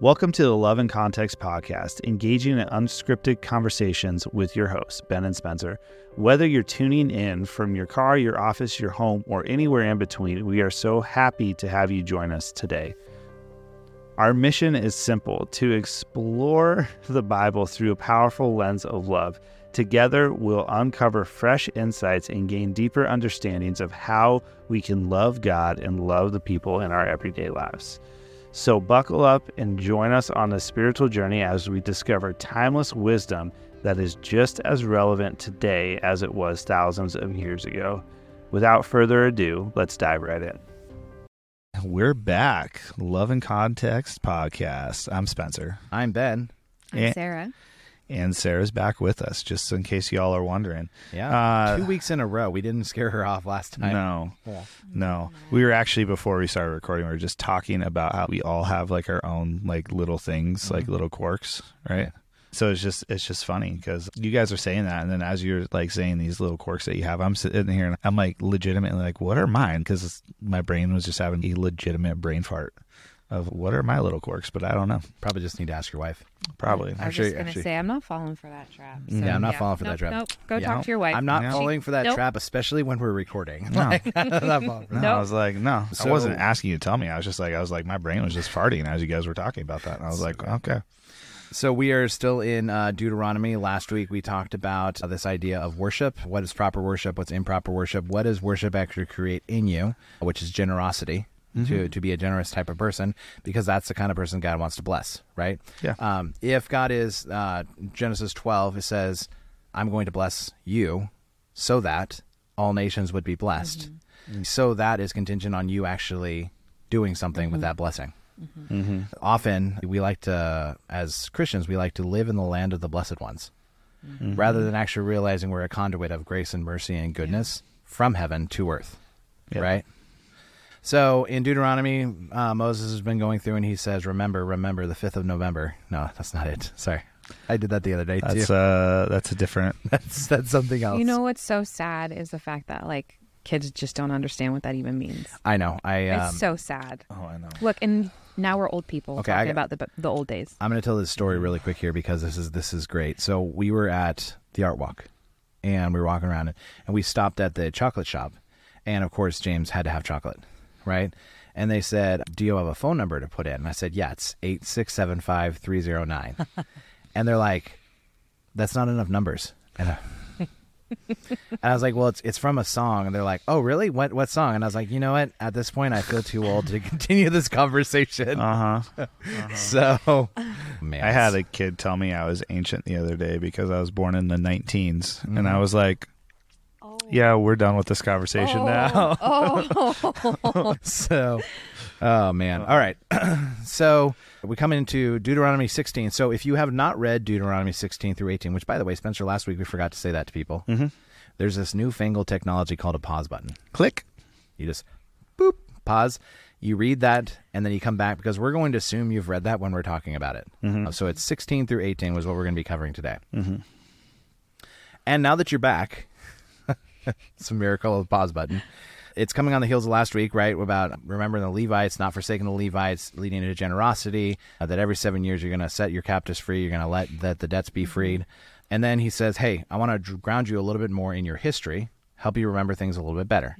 Welcome to the Love and Context podcast, engaging in unscripted conversations with your hosts, Ben and Spencer. Whether you're tuning in from your car, your office, your home, or anywhere in between, we are so happy to have you join us today. Our mission is simple to explore the Bible through a powerful lens of love. Together, we'll uncover fresh insights and gain deeper understandings of how we can love God and love the people in our everyday lives. So, buckle up and join us on a spiritual journey as we discover timeless wisdom that is just as relevant today as it was thousands of years ago. Without further ado, let's dive right in. We're back. Love and Context podcast. I'm Spencer. I'm Ben. I'm And- Sarah. And Sarah's back with us, just in case y'all are wondering. Yeah. Uh, Two weeks in a row. We didn't scare her off last time. No, Yeah. no. We were actually before we started recording, we were just talking about how we all have like our own like little things, like little quirks, right? So it's just it's just funny because you guys are saying that, and then as you're like saying these little quirks that you have, I'm sitting here and I'm like legitimately like, what are mine? Because my brain was just having a legitimate brain fart of what are my little quirks, but I don't know. Probably just need to ask your wife. Probably. I was Actually- just gonna actually- say I'm not falling for that trap. So, Yeah, I'm not falling for that trap. Nope. Go Yeah. talk to your wife. I'm not Yeah. falling for that Nope. trap, especially when we're recording. No. Like, I'm not falling for No, that. I was like, no, I wasn't asking you to tell me. I was just like, I was like, my brain was just farting as you guys were talking about that, and I was like, okay. So we are still in uh, Deuteronomy. Last week we talked about uh, this idea of worship. What is proper worship? What's improper worship? What does worship actually create in you? Which is generosity. To, mm-hmm. to be a generous type of person because that's the kind of person God wants to bless, right? Yeah. Um, if God is uh, Genesis 12, it says, "I'm going to bless you, so that all nations would be blessed." Mm-hmm. Mm-hmm. So that is contingent on you actually doing something with that blessing. Often we like to, as Christians, we like to live in the land of the blessed ones, rather than actually realizing we're a conduit of grace and mercy and goodness from heaven to earth, Yeah. right? So in Deuteronomy, uh, Moses has been going through and he says, "Remember, remember the fifth of November." No, that's not it. Sorry, I did that the other day That's too. uh, that's a different. that's that's something else. You know what's so sad is the fact that like kids just don't understand what that even means. I know. I um, it's so sad. Oh, I know. Look, and now we're old people Okay, talking got- about the the old days. I'm going to tell this story really quick here because this is this is great. So we were at the art walk, and we were walking around, and we stopped at the chocolate shop, and of course James had to have chocolate, right? And they said, "Do you have a phone number to put in?" And I said, "Yeah, it's eight six seven five three zero nine. And they're like, "That's not enough numbers." And I, and I was like, "Well, it's it's from a song." And they're like, "Oh, really? What what song?" And I was like, "You know what? At this point, I feel too old to continue this conversation." Uh huh. So, man, I had a kid tell me I was ancient the other day because I was born in the 19s, and Mm-hmm. I was like, "Yeah, we're done with this conversation now." Oh, so oh man. All right. So we come into deuteronomy 16 so if you have not read deuteronomy 16 through 18 which by the way spencer last week we forgot to say that to people Mm-hmm. there's this newfangled technology called a pause button. Click. you just boop pause. You read that and then you come back because we're going to assume you've read that when we're talking about it. Uh, so it's 16 through 18 was what we're going to be covering today. Mm-hmm. and now that you're back it's a miracle of the pause button it's coming on the heels of last week, right? About remembering the Levites, not forsaking the Levites, leading to generosity. Uh, that every seven years you're going to set your captives free. You're going to let that the debts be freed. And then he says, "Hey, I want to ground you a little bit more in your history, help you remember things a little bit better."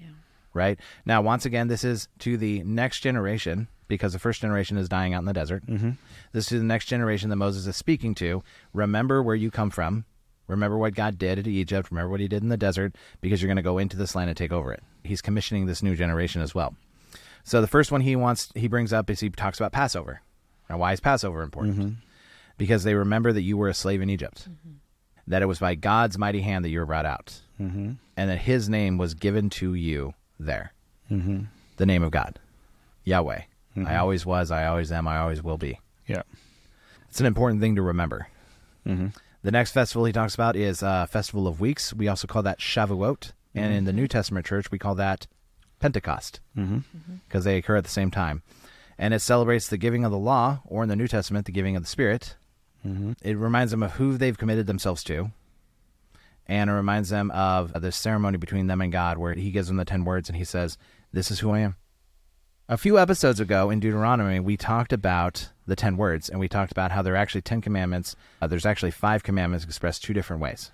Right now, once again, this is to the next generation because the first generation is dying out in the desert. Mm-hmm. This is to the next generation that Moses is speaking to. Remember where you come from. Remember what God did at Egypt. Remember what he did in the desert because you're going to go into this land and take over it. He's commissioning this new generation as well. So the first one he wants he brings up is he talks about Passover. Now why is Passover important? Because they remember that you were a slave in Egypt. That it was by God's mighty hand that you were brought out. Mm-hmm. And that his name was given to you there. Mm-hmm. The name of God. Yahweh. I always was, I always am, I always will be. Yeah. It's an important thing to remember. Mm-hmm. The next festival he talks about is uh, Festival of Weeks. We also call that Shavuot, and in the mm-hmm. New Testament church we call that Pentecost mm-hmm. mm-hmm. because they occur at the same time. And it celebrates the giving of the law, or in the New Testament, the giving of the Spirit. It reminds them of who they've committed themselves to, and it reminds them of the ceremony between them and God, where He gives them the ten words, and He says, "This is who I am." A few episodes ago in Deuteronomy, we talked about the 10 words, and we talked about how there are actually 10 commandments. Uh, there's actually five commandments expressed two different ways,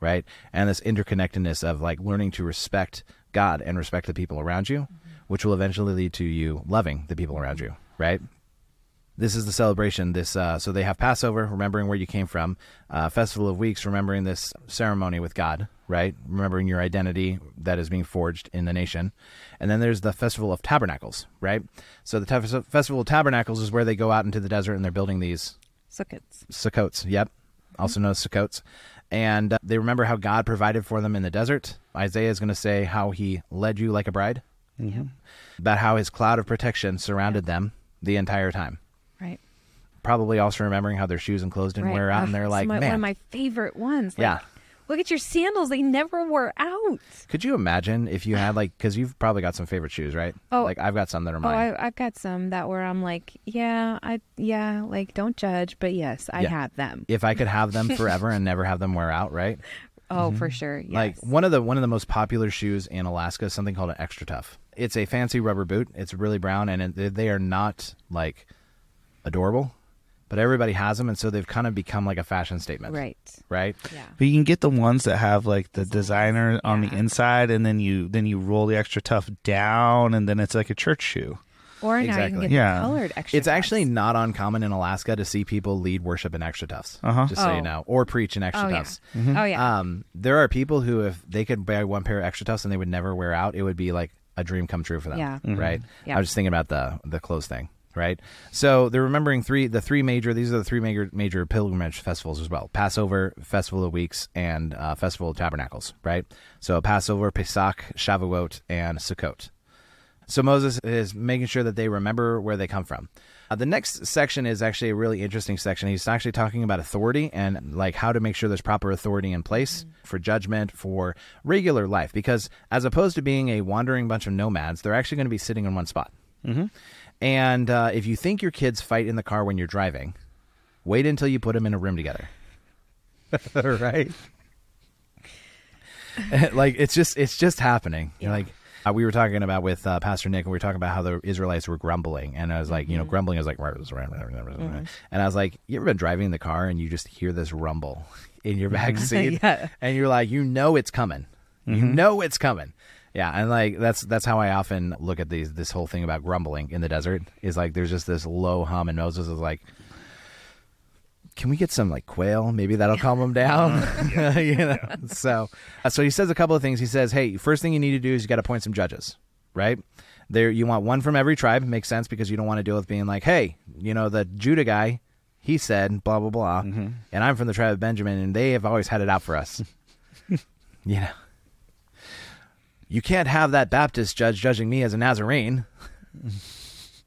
right? And this interconnectedness of like learning to respect God and respect the people around you, which will eventually lead to you loving the people around you, right? this is the celebration. This uh, so they have Passover, remembering where you came from. Uh, Festival of Weeks, remembering this ceremony with God, right? Remembering your identity that is being forged in the nation. And then there's the Festival of Tabernacles, right? So the Festival of Tabernacles is where they go out into the desert and they're building these Sukkahs. Sukkots. Yep, also known as Sukkots. And uh, they remember how God provided for them in the desert. Isaiah is going to say how he led you like a bride, about how his cloud of protection surrounded them the entire time Right. probably also remembering how their shoes and clothes didn't right. wear out, Ugh, and they're like, my, man, one of my favorite ones. Like, Yeah. Look at your sandals; they never wore out. could you imagine if you had like, because you've probably got some favorite shoes, right? Oh. like I've got some that are Oh, mine. I, I've got some that where I'm like, yeah, I, yeah, like don't judge, but yes, I Yeah. have them. if I could have them forever and never have them wear out, right? Oh, for sure. Yes. Mm-hmm. Like one of the one of the most popular shoes in Alaska is something called an XtraTuf. It's a fancy rubber boot. It's really brown, and it, they are not like adorable, but everybody has them, and so they've kind of become like a fashion statement, right. Right? Yeah. But you can get the ones that have like the designer on the inside, and then you then you roll the XtraTuf down, and then it's like a church shoe. Or now you Exactly. can get Yeah. the colored extra. It's actually not uncommon in Alaska to see people lead worship in XtraTufs. Uh-huh. Just so you Oh. know, or preach in extra Oh yeah. toughs. Oh yeah. Um, there are people who, if they could buy one pair of XtraTufs and they would never wear out, it would be like a dream come true for them. Yeah. Right. Yeah. I was just thinking about the the clothes thing. Right. So they're remembering three the three major these are the three major major pilgrimage festivals as well: Passover, Festival of Weeks, and uh, Festival of Tabernacles. Right. So Passover, Pesach, Shavuot, and Sukkot. So Moses is making sure that they remember where they come from. Uh, the next section is actually a really interesting section. He's actually talking about authority and like how to make sure there's proper authority in place for judgment for regular life. Because as opposed to being a wandering bunch of nomads, they're actually going to be sitting in one spot. Mm-hmm. And uh, if you think your kids fight in the car when you're driving, wait until you put them in a room together. right? like it's just it's just happening. You're like uh, we were talking about with uh, Pastor Nick, and we were talking about how the Israelites were grumbling, and I was like, you know, grumbling is like, right, and I was like, you ever been driving in the car and you just hear this rumble in your back seat, Yeah. and you're like, you know, it's coming, you know, it's coming. Yeah, and like that's that's how I often look at these this whole thing about grumbling in the desert is like there's just this low hum, and Moses is like, can we get some like quail? Maybe that'll calm them down. you know. So, uh, so he says a couple of things. He says, "Hey, first thing you need to do is you got to appoint some judges, right? There, you want one from every tribe. Makes sense because you don't want to deal with being like, hey, you know, the Judah guy, he said blah blah blah, and I'm from the tribe of Benjamin, and they have always had it out for us. you know, you can't have that Baptist judge judging me as a Nazarene."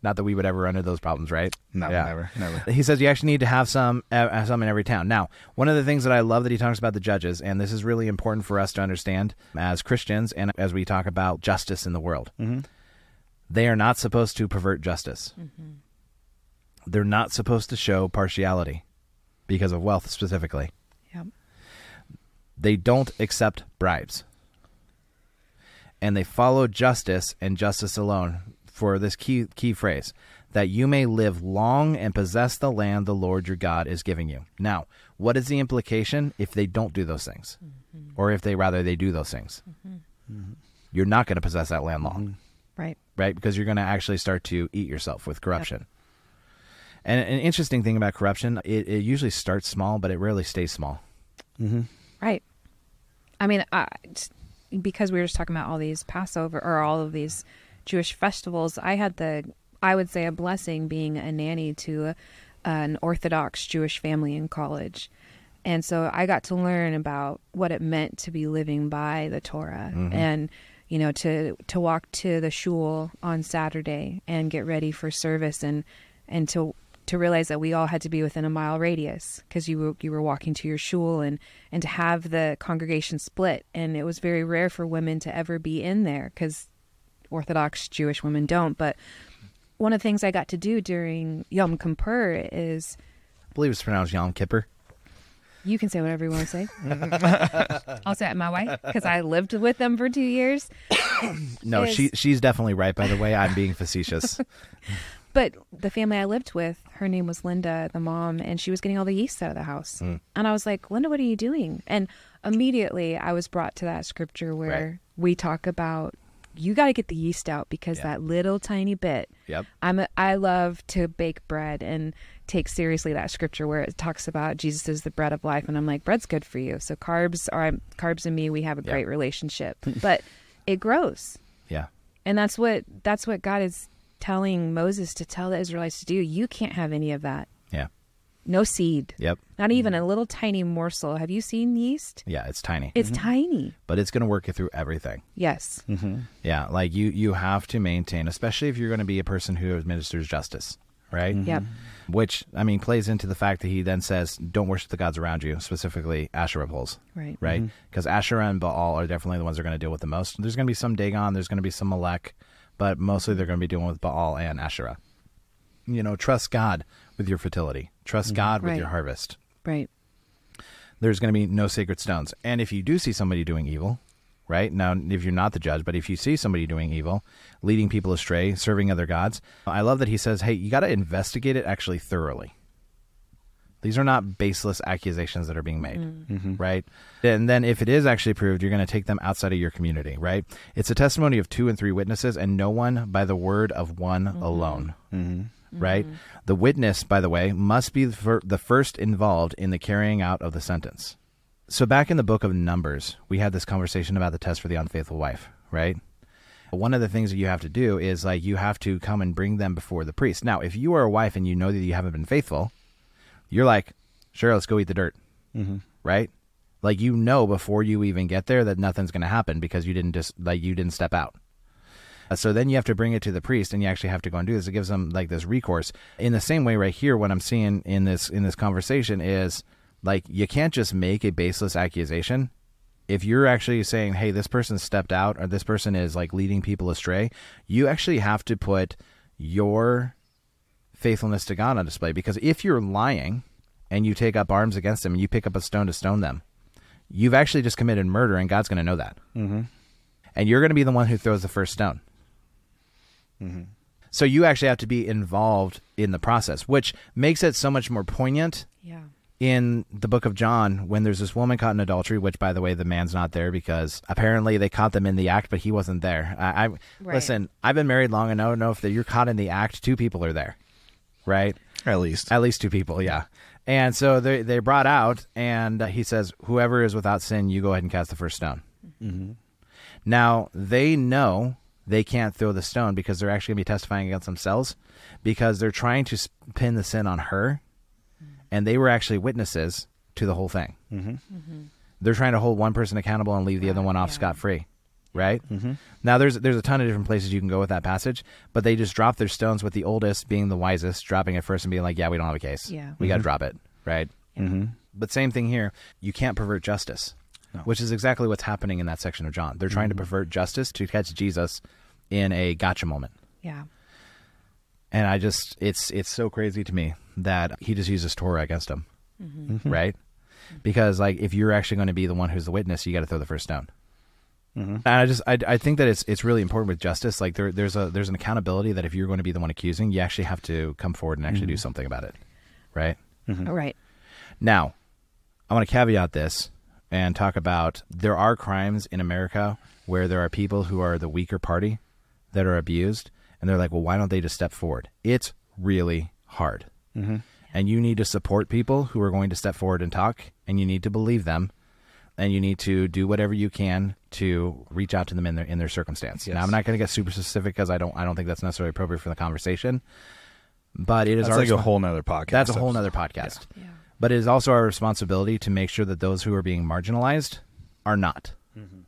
Not that we would ever run into those problems, right? No, never, never. He says you actually need to have some uh, some in every town. Now, one of the things that I love that he talks about the judges, and this is really important for us to understand as Christians and as we talk about justice in the world, they are not supposed to pervert justice. They're not supposed to show partiality because of wealth specifically. Yep. They don't accept bribes. And they follow justice and justice alone for this key key phrase that you may live long and possess the land the Lord your God is giving you. Now, what is the implication if they don't do those things? Mm-hmm. Or if they rather they do those things? Mm-hmm. Mm-hmm. You're not going to possess that land long Right. right? Because you're going to actually start to eat yourself with corruption. And an interesting thing about corruption, it, it usually starts small, but it rarely stays small. Right. I mean, uh, just because we were just talking about all these Passover or all of these Jewish festivals, I had the, I would say, a blessing being a nanny to a, an Orthodox Jewish family in college. And so I got to learn about what it meant to be living by the Torah mm-hmm. and, you know, to, to walk to the shul on Saturday and get ready for service and, and to to realize that we all had to be within a mile radius because you were you were walking to your shul and and to have the congregation split and it was very rare for women to ever be in there because Orthodox Jewish women don't. But one of the things I got to do during Yom Kippur is I believe it's pronounced Yom Kippur. you can say whatever you want to say. I'll say it my way because I lived with them for two years. No, Is- she she's definitely right. By the way, I'm being facetious. But the family I lived with, her name was Linda, the mom, and she was getting all the yeast out of the house. Mm. And I was like, Linda, what are you doing? And immediately I was brought to that scripture where Right. we talk about you got to get the yeast out because that little tiny bit. Yep. I'm a, I love to bake bread and take seriously that scripture where it talks about Jesus is the bread of life, and I'm like, bread's good for you. So carbs are carbs and me, we have a Yeah. great relationship, but it grows Yeah. and that's what that's what God is telling Moses to tell the Israelites to do. You can't have any of that. Yeah. No seed. Yep. Not mm-hmm. even a little tiny morsel. Have you seen yeast? Yeah. It's tiny, It's mm-hmm. tiny. but it's going to work you through everything. Yes. Mm-hmm. Yeah. Like you, you have to maintain, especially if you're going to be a person who administers justice, right? Yep. Which I mean plays into the fact that he then says, "Don't worship the gods around you, specifically Asherah poles." Right. right? Because Asherah and Baal are definitely the ones that are going to deal with the most. There's going to be some Dagon, there's going to be some Molech, but mostly they're going to be dealing with Baal and Asherah. You know, trust God with your fertility. Trust mm-hmm. God with Right. your harvest. Right. There's going to be no sacred stones. And if you do see somebody doing evil, right? Now, if you're not the judge, but if you see somebody doing evil, leading people astray, serving other gods, I love that he says, hey, you got to investigate it actually thoroughly. These are not baseless accusations that are being made, mm. mm-hmm. right? And then if it is actually proved, you're going to take them outside of your community, right? It's a testimony of two and three witnesses, and no one by the word of one mm-hmm. alone, mm-hmm. right? The witness, by the way, must be the the first involved in the carrying out of the sentence. So back in the book of Numbers, we had this conversation about the test for the unfaithful wife, right? One of the things that you have to do is like you have to come and bring them before the priest. Now, if you are a wife and you know that you haven't been faithful, you're like, sure, let's go eat the dirt, right? Like you know before you even get there that nothing's going to happen because you didn't just like you didn't step out. Uh, So then you have to bring it to the priest, and you actually have to go and do this. It gives them like this recourse. In the same way, right here, what I'm seeing in this in this conversation is like you can't just make a baseless accusation. If you're actually saying, "Hey, this person stepped out," or this person is like leading people astray, you actually have to put your faithfulness to God on display. Because if you're lying and you take up arms against them and you pick up a stone to stone them, you've actually just committed murder, and God's going to know that. Mm-hmm. And you're going to be the one who throws the first stone. So you actually have to be involved in the process, which makes it so much more poignant Yeah. in the book of John when there's this woman caught in adultery, which, by the way, the man's not there because apparently they caught them in the act, but he wasn't there. I, I Right. listen. I've been married long enough to know if that you're caught in the act, two people are there, right? At least. At least two people, yeah. And so they they brought out, and uh, he says, "Whoever is without sin, you go ahead and cast the first stone." Now they know they can't throw the stone because they're actually going to be testifying against themselves because they're trying to pin the sin on her, and they were actually witnesses to the whole thing. They're trying to hold one person accountable and leave the other one off Yeah. scot free, right? Mm-hmm. Now there's there's a ton of different places you can go with that passage, but they just drop their stones with the oldest being the wisest, dropping it first and being like, "Yeah, we don't have a case. Yeah. we got to mm-hmm. drop it." Right. Mm-hmm. But same thing here. You can't pervert justice, which is exactly what's happening in that section of John. They're trying to pervert justice to catch Jesus in a gotcha moment. Yeah. And I just it's it's so crazy to me that he just uses Torah against him. Right? Because like if you're actually going to be the one who's the witness, you got to throw the first stone. Mm-hmm. And I just I, I think that it's it's really important with justice. Like there there's a there's an accountability that if you're going to be the one accusing, you actually have to come forward and actually do mm-hmm. something about it. Right? Mm-hmm. All right. Now, I want to caveat this and talk about there are crimes in America where there are people who are the weaker party that are abused, and they're like, well, why don't they just step forward? It's really hard. Mm-hmm. And you need to support people who are going to step forward and talk, and you need to believe them, and you need to do whatever you can to reach out to them in their in their circumstance. Now, I'm not going to get super specific because I don't I don't think that's necessarily appropriate for the conversation. But it is That's our like a whole nother podcast. That's a whole nother podcast. Yeah. But it is also our responsibility to make sure that those who are being marginalized are not. Mm-hmm.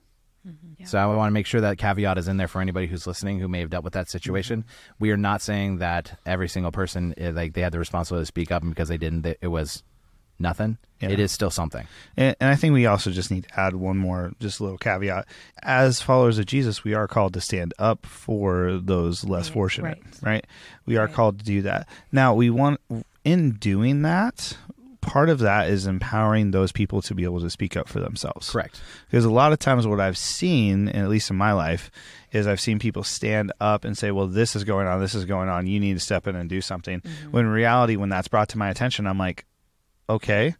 Mm-hmm. Yeah. So I want to make sure that caveat is in there for anybody who's listening who may have dealt with that situation. Mm-hmm. We are not saying that every single person eh, like they had the responsibility to speak up, and because they didn't, it was nothing. Yeah. It is still something. And, and I think we also just need to add one more, just a little caveat. As followers of Jesus, we are called to stand up for those less Right, fortunate, right. right? We are Right. called to do that. Now, we want, in doing that, part of that is empowering those people to be able to speak up for themselves. Correct. Because a lot of times, what I've seen, and at least in my life, is I've seen people stand up and say, "Well, this is going on. This is going on. You need to step in and do something." Mm-hmm. When in reality, when that's brought to my attention, I'm like, "Okay,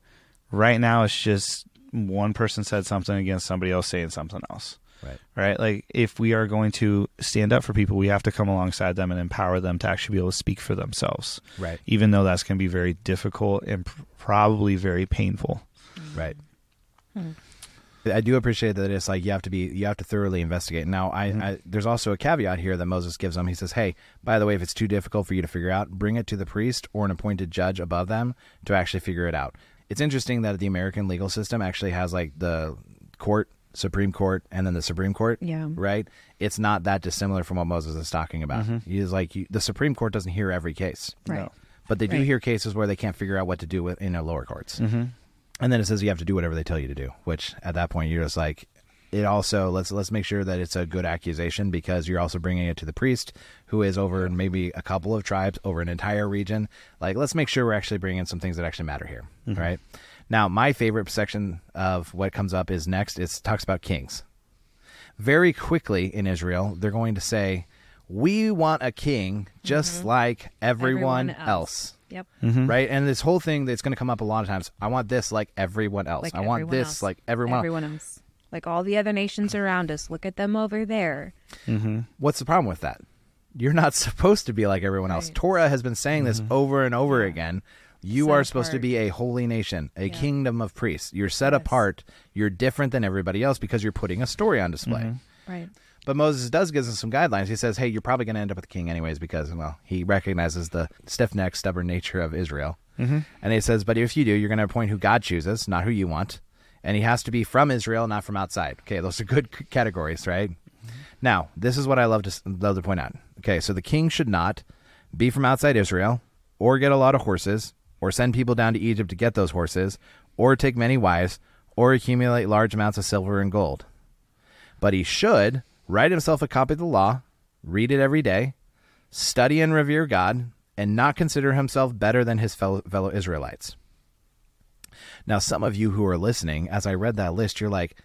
right now it's just one person said something against somebody else saying something else." Right. Right? Like, if we are going to stand up for people, we have to come alongside them and empower them to actually be able to speak for themselves. Right. Even though that's going to be very difficult and pr- probably very painful. Right. Hmm. I do appreciate that it's like you have to be you have to thoroughly investigate. Now, I, I there's also a caveat here that Moses gives them. He says, "Hey, by the way, if it's too difficult for you to figure out, bring it to the priest or an appointed judge above them to actually figure it out." It's interesting that the American legal system actually has like the court, Supreme Court, and then the Supreme Court. Yeah. Right. It's not that dissimilar from what Moses is talking about. He's like you, the Supreme Court doesn't hear every case. Right. No. But they do Right. hear cases where they can't figure out what to do with in their lower courts. Mm-hmm. And then it says you have to do whatever they tell you to do. Which at that point you're just like, it also let's let's make sure that it's a good accusation because you're also bringing it to the priest who is over maybe a couple of tribes over an entire region. Like let's make sure we're actually bringing some things that actually matter here, mm-hmm. right? Now my favorite section of what comes up is next. It talks about kings very quickly in Israel, they're going to say, "We want a king just mm-hmm. like everyone, Everyone else." else. Yep. Mm-hmm. Right? And this whole thing that's going to come up a lot of times, I want this like everyone else. Like I want everyone this else. like everyone. Everyone else. Like all the other nations around us. Look at them over there. Mm-hmm. What's the problem with that? You're not supposed to be like everyone else. Right. Torah has been saying this mm-hmm. over and over again. You Set are supposed to be a holy nation, a Yeah. kingdom of priests. You're set Yes. apart. You're different than everybody else because you're putting a story on display. Right. But Moses does give us some guidelines. He says, "Hey, you're probably going to end up with a king anyways because well, he recognizes the stiff-necked, stubborn nature of Israel." Mm-hmm. And he says, "But if you do, you're going to appoint who God chooses, not who you want, and he has to be from Israel, not from outside." Okay, those are good c- categories, right? Now, this is what I love to love to point out. Okay, so the king should not be from outside Israel, or get a lot of horses, or send people down to Egypt to get those horses, or take many wives, or accumulate large amounts of silver and gold but he should write himself a copy of the law, read it every day, study and revere God, and not consider himself better than his fellow, fellow Israelites. Now, some of you who are listening, as I read that list, you're like,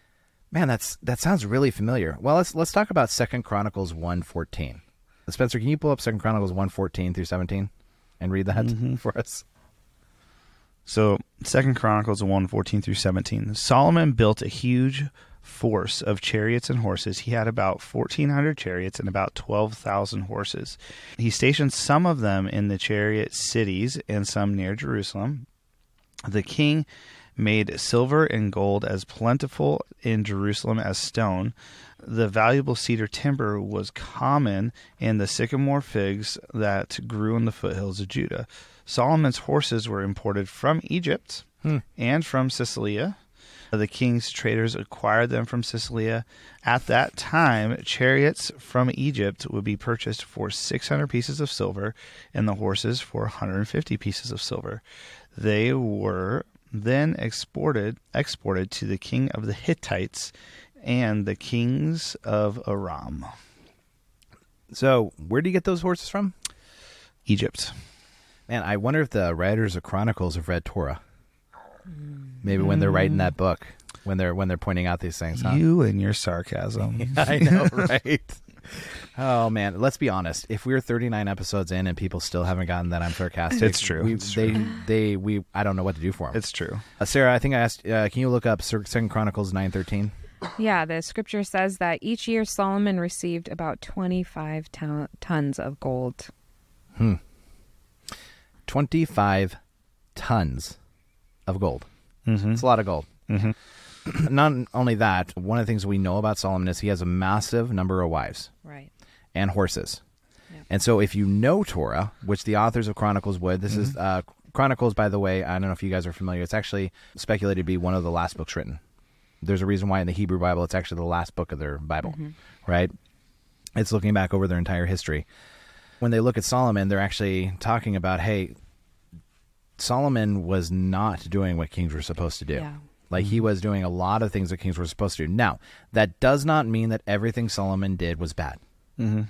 "Man, that's that sounds really familiar." Well, let's let's talk about Second Chronicles one fourteen. Spencer, can you pull up Second Chronicles one fourteen through seventeen and read that mm-hmm. for us? So, Second Chronicles 1 14 through 17. Solomon built a huge force of chariots and horses. He had about 1,400 chariots and about 12,000 horses. He stationed some of them in the chariot cities and some near Jerusalem. The king made silver and gold as plentiful in Jerusalem as stone. The valuable cedar timber was common in the sycamore figs that grew in the foothills of Judah. Solomon's horses were imported from Egypt hmm. and from Cilicia. The king's traders acquired them from Cilicia. At that time, chariots from Egypt would be purchased for 600 pieces of silver and the horses for 150 pieces of silver. They were then exported exported to the king of the Hittites and the kings of Aram, So, where do you get those horses from? Egypt. Man, I wonder if the writers of Chronicles have read Torah. Maybe when they're writing that book, when they're when they're pointing out these things. Huh? You and your sarcasm. I know, right? oh man, let's be honest. If we're 39 episodes in and people still haven't gotten that I'm sarcastic, It's true. We, It's they they we I don't know what to do for them. It's true. Uh, Sarah, I think I asked. Uh, can you look up Sir- Second Chronicles 9:13? Yeah, the scripture says that each year Solomon received about 25 ton- tons of gold. Hmm. 25 tons of gold. Mm-hmm. It's a lot of gold. Not only that, one of the things we know about Solomon is he has a massive number of wives. Right. and horses. Yep. And so, if you know Torah, which the authors of Chronicles would, this is uh, Chronicles, by the way. I don't know if you guys are familiar. It's actually speculated to be one of the last books written. There's a reason why in the Hebrew Bible it's actually the last book of their Bible, right? It's looking back over their entire history. When they look at Solomon, they're actually talking about, hey, Solomon was not doing what kings were supposed to do. Yeah. Like he was doing a lot of things that kings were supposed to do. Now, that does not mean that everything Solomon did was bad. Mm-hmm.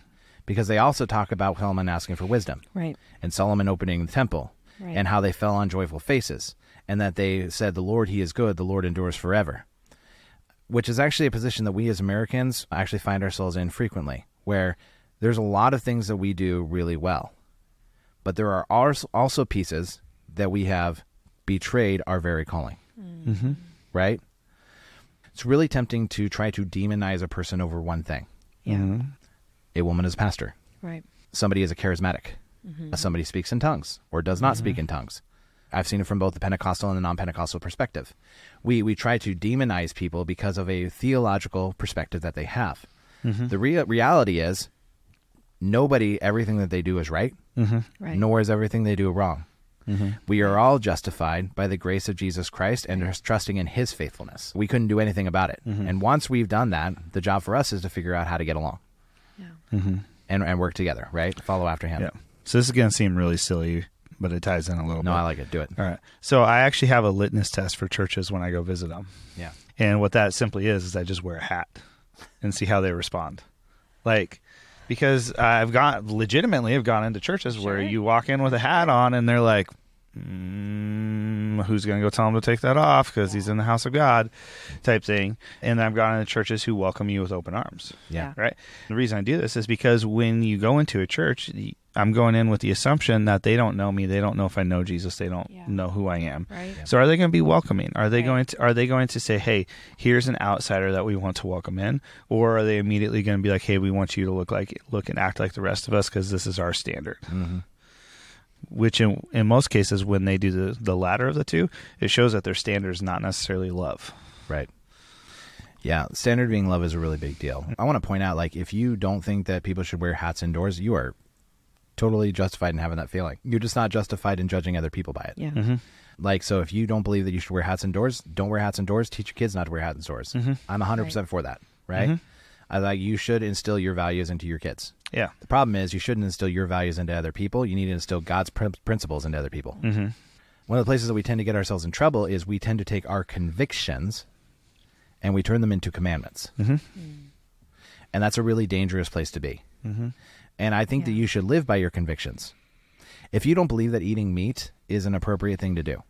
Because they also talk about Solomon asking for wisdom Right. and Solomon opening the temple Right. and how they fell on joyful faces. and that they said, The Lord, He is good, the Lord endures forever, which is actually a position that we as Americans actually find ourselves in frequently, where there's a lot of things that we do really well. But there are also pieces that we have betrayed our very calling, Mm-hmm. right? It's really tempting to try to demonize a person over one thing. Yeah. Mm-hmm. A woman is a pastor. Right. somebody is a charismatic, Mm-hmm. Uh, somebody speaks in tongues or does not speak in tongues. I've seen it from both the Pentecostal and the non-Pentecostal perspective. We we try to demonize people because of a theological perspective that they have. The rea- reality is, nobody everything that they do is right, Right. nor is everything they do wrong. We are all justified by the grace of Jesus Christ and just trusting in His faithfulness. We couldn't do anything about it. Mm-hmm. And once we've done that, the job for us is to figure out how to get along Yeah. Mm-hmm. and, and work together, right? Follow after Him. Yeah. So this is going to seem really silly, but it ties in a little No, bit. I like it. Do it. All right. So I actually have a litmus test for churches when I go visit them. Yeah. And what that simply is is I just wear a hat and see how they respond. Like because I've got legitimately have gone into churches where you walk in with a hat on and they're like mm, who's going to go tell him to take that off because he's in the house of God type thing. And I've gone into churches who welcome you with open arms. Yeah. Right. The reason I do this is because when you go into a church, I'm going in with the assumption that they don't know me. They don't know if I know Jesus. They don't Yeah. know who I am. Right. So are they going to be welcoming? Are they Right. going to are they going to say, "Hey, here's an outsider that we want to welcome in," or are they immediately going to be like, "Hey, we want you to look like look and act like the rest of us because this is our standard." Mm-hmm. Which in in most cases, when they do the the latter of the two, it shows that their standard is not necessarily love. Right. Yeah, standard being love is a really big deal. I want to point out, like, if you don't think that people should wear hats indoors, you are totally justified in having that feeling. You're just not justified in judging other people by it. Yeah. Mm-hmm. Like, so if you don't believe that you should wear hats indoors, don't wear hats indoors. Teach your kids not to wear hats indoors. I'm 100% for that, right? I like you should instill your values into your kids. Yeah. The problem is you shouldn't instill your values into other people. You need to instill God's prin- principles into other people. Mm-hmm. One of the places that we tend to get ourselves in trouble is we tend to take our convictions and we turn them into commandments. Mm-hmm. And that's a really dangerous place to be. Mm-hmm. And I think that you should live by your convictions. If you don't believe that eating meat is an appropriate thing to do,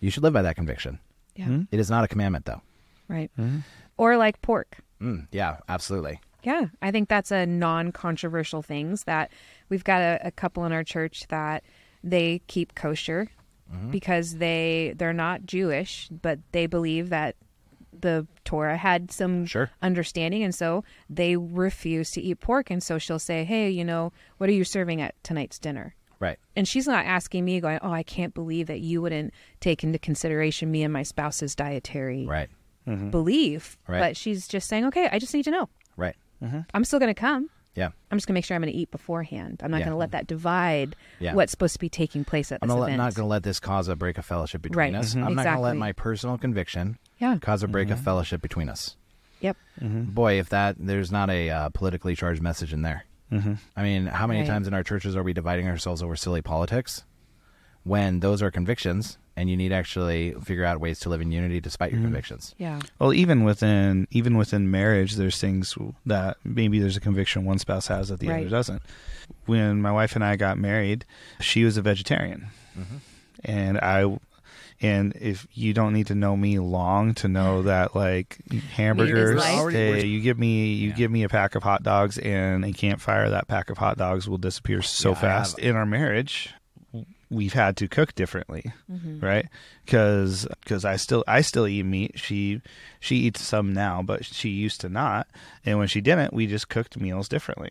you should live by that conviction. Yeah. Mm-hmm. It is not a commandment, though. Right. Or like pork. Mm, yeah, absolutely. Yeah, I think that's a non-controversial things that we've got a, a couple in our church that they keep kosher Mm-hmm. because they they're not Jewish, but they believe that the Torah had some Sure. understanding, and so they refuse to eat pork. And so she'll say, "Hey, you know, what are you serving at tonight's dinner?" Right. And she's not asking me, going, "Oh, I can't believe that you wouldn't take into consideration me and my spouse's dietary Right. belief." Right. But she's just saying, "Okay, I just need to know." Right. I'm still going to come. Yeah. I'm just going to make sure I'm going to eat beforehand. I'm not Yeah. going to let that divide Yeah. what's supposed to be taking place at the end. I'm this not, event. not going to let this cause a break of fellowship between Right. us. Mhm. I'm not going to let my personal conviction Yeah. cause a break of fellowship between us. Yep. Boy, if that there's not a uh, politically charged message in there. Mm-hmm. I mean, how many Right. times in our churches are we dividing ourselves over silly politics when those are convictions and you need to actually figure out ways to live in unity despite your mm-hmm. convictions? Yeah. Well, even within even within marriage, there's things that maybe there's a conviction one spouse has that the Right. other doesn't. When my wife and I got married, she was a vegetarian, mm-hmm. and I. And if you don't need to know me long to know that, like hamburgers, hey, you give me you Yeah. give me a pack of hot dogs and a campfire, that pack of hot dogs will disappear so Yeah, fast. In our marriage, we've had to cook differently Mm-hmm. right? Because because i still i still eat meat. She she eats some now but she used to not. And when she didn't we just cooked meals differently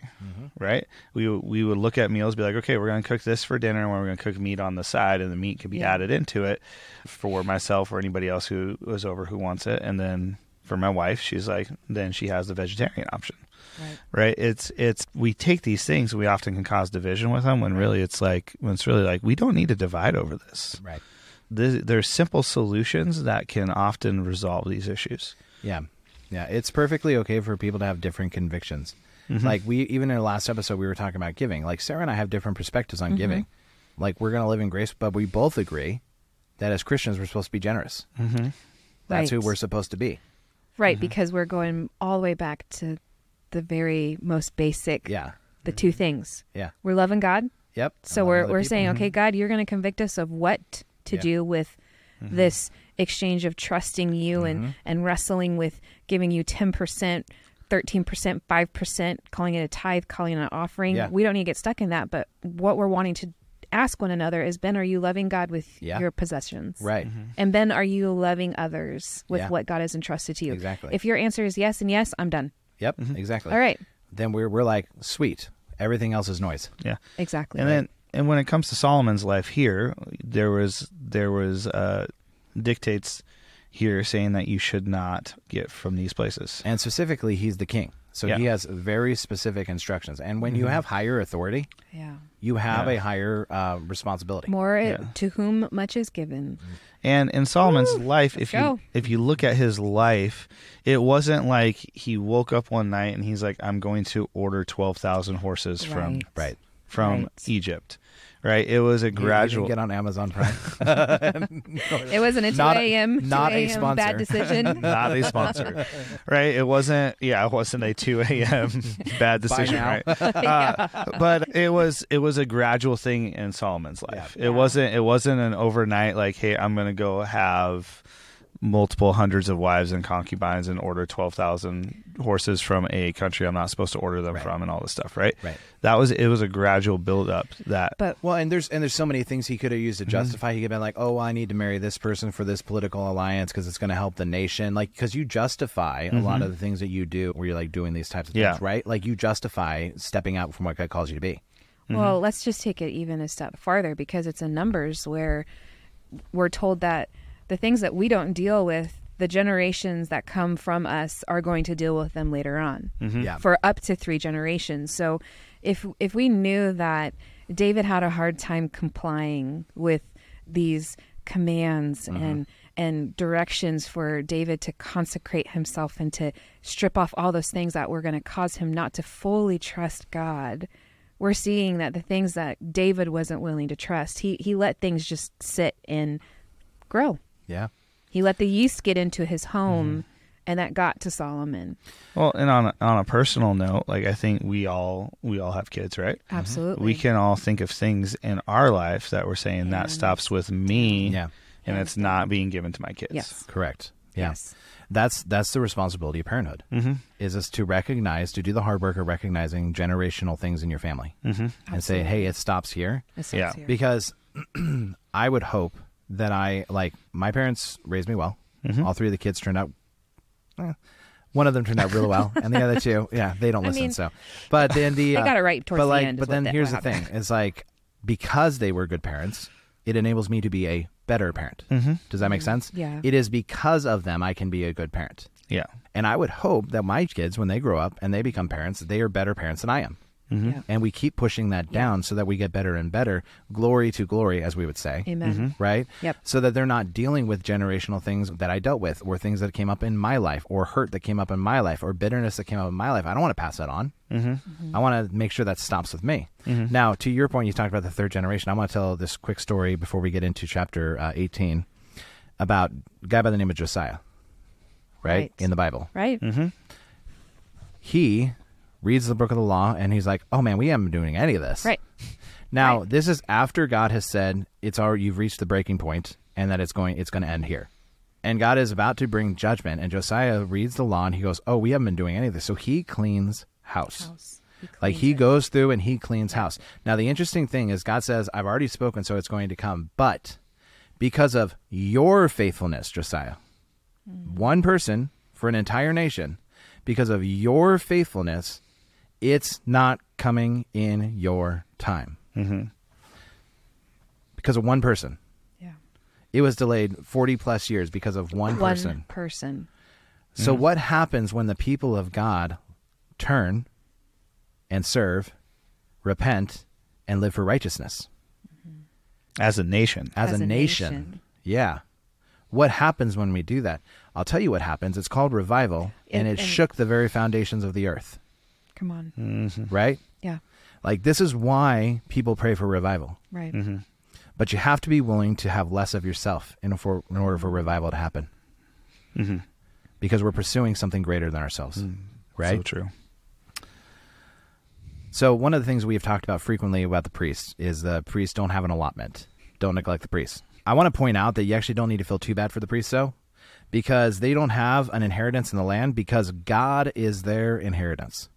right? We we would look at meals be like okay we're going to cook this for dinner and we're going to cook meat on the side and the meat could be Yeah. added into it for myself or anybody else who was over who wants it. And then for my wife she's like then she has the vegetarian option Right. right it's it's we take these things we often can cause division with them when really it's like when it's really like we don't need to divide over this Right. This, there's simple solutions that can often resolve these issues Yeah. Yeah. It's perfectly okay for people to have different convictions. Mm-hmm. Like we even in the last episode we were talking about giving. Like Sarah and I have different perspectives on mm-hmm. giving. Like we're gonna live in grace, but we both agree that as Christians we're supposed to be generous. mm-hmm. That's who we're supposed to be. Right. Mm-hmm. Because we're going all the way back to the very most basic, Yeah. the two things. Yeah. We're loving God. Yep. So we're, we're people. saying, okay, God, you're going to convict us of what to Yeah. do with this exchange of trusting you Mm-hmm. and and wrestling with giving you 10% 13% 5% calling it a tithe calling it an offering Yeah. we don't need to get stuck in that but what we're wanting to ask one another is ben are you loving god with Yeah. your possessions Right. Mm-hmm. and ben are you loving others with Yeah. what god has entrusted to you Exactly. if your answer is yes and yes i'm done Yep. Exactly. all right Then we're we're like sweet. Everything else is noise. Yeah. exactly And then and when it comes to Solomon's life here, there was there was uh dictates here saying that you should not get from these places. And specifically, he's the king. So he Yeah. Mm-hmm. has very specific instructions. And when you have higher authority, yeah you have Yeah. a higher uh, responsibility. more Yeah. to whom much is given And in Solomon's life, if Let's you go. if you look at his life, it wasn't like he woke up one night and he's like, "I'm going to order twelve thousand horses from Right. Right. from Right. Egypt." Right? It was a You- you gradual. get on Amazon Prime. It wasn't a 2 a.m. not a sponsor. bad decision. not a sponsor, right? It wasn't. Yeah, it wasn't a two a.m. bad decision, now. right? Uh, but it was. It was a gradual thing in Solomon's life. Yeah. It wasn't. It wasn't an overnight like, hey, I'm going to go have multiple hundreds of wives and concubines and order twelve thousand horses from a country I'm not supposed to order them Right. from, and all this stuff, right? Right. That was. It was a gradual build up. That. But Well, and there's and there's so many things he could have used to Mm-hmm. justify. He could have been like, "Oh, I need to marry this person for this political alliance because it's going to help the nation." Like, because you justify a lot of the things that you do, where you're like doing these types of things, Mm-hmm. Right? Like you justify stepping out from what God calls you to be. Mm-hmm. Well, let's just take it even a step farther because it's in Numbers where we're told that the things that we don't deal with, the generations that come from us are going to deal with them later on Mm-hmm. Yeah. for up to three generations. So if if we knew that David had a hard time complying with these commands and and directions for David to consecrate himself and to strip off all those things that were going to cause him not to fully trust God. We're seeing that the things that David wasn't willing to trust, he he let things just sit and grow. Yeah. He let the yeast get into his home and that got to Solomon. Well, and on a, on a personal note, like I think we all we all have kids, right? Absolutely. we can all think of things in our life that we're saying that And- stops with me Yeah. and And- it's not being given to my kids Yes. Correct. Yeah. Yes. That's that's the responsibility of parenthood. mm-hmm. Is us to recognize, to do the hard work of recognizing generational things in your family, Mm-hmm. and say, "Hey, it stops here." It stops Yeah. here. because I would hope that I like my parents raised me well. Mhm. All three of the kids turned out. eh, one of them turned out really well, and the other two, yeah, they don't I listen. mean, so, but then the they uh, got it right towards but the like, end. but then that- here's the what thing: happened. it's like because they were good parents, it enables me to be a better parent. Mm-hmm. Does that make sense? Yeah. It is because of them I can be a good parent. yeah And I would hope that my kids, when they grow up and they become parents, they are better parents than I am. Mm-hmm. Yeah. And we keep pushing that down so that we get better and better, glory to glory, as we would say. Amen. Right? Yep. So that they're not dealing with generational things that I dealt with, or things that came up in my life, or hurt that came up in my life, or bitterness that came up in my life. I don't want to pass that on. Mm-hmm. I want to make sure that stops with me. Mhm. Now, to your point, you talked about the third generation. I want to tell this quick story before we get into chapter uh, 18 about a guy by the name of Josiah, right? Right. In the Bible. Right. Mm-hmm. He reads the book of the law and he's like, "Oh man, we haven't been doing any of this." Right. Now, Right. this is after God has said it's already you've reached the breaking point and that it's going it's going to end here. And God is about to bring judgment and Josiah reads the law and he goes, "Oh, we haven't been doing any of this." So he cleans house. House. Like cleans he it. goes through and he cleans house. Now the interesting thing is God says, I've already spoken, so it's going to come. But because of your faithfulness, Josiah, mm. one person for an entire nation, because of your faithfulness, it's not coming in your time. Mm-hmm. Because of one person. Yeah. It was delayed 40 plus years because of one, One person. person. So what happens when the people of God turn and serve, repent, and live for righteousness as a nation as, As a, a nation. nation. Yeah. What happens when we do that? I'll tell you what happens. It's called revival, and, And- it and- shook the very foundations of the earth, Come on. mm-hmm. right? Yeah. Like this is why people pray for revival. Right. Mm-hmm. But you have to be willing to have less of yourself in, for, in order for revival to happen, Mm-hmm. because we're pursuing something greater than ourselves, right? so true So one of the things we have talked about frequently about the priests is the priests don't have an allotment. Don't neglect the priests. I want to point out that you actually don't need to feel too bad for the priests, though, because they don't have an inheritance in the land because God is their inheritance.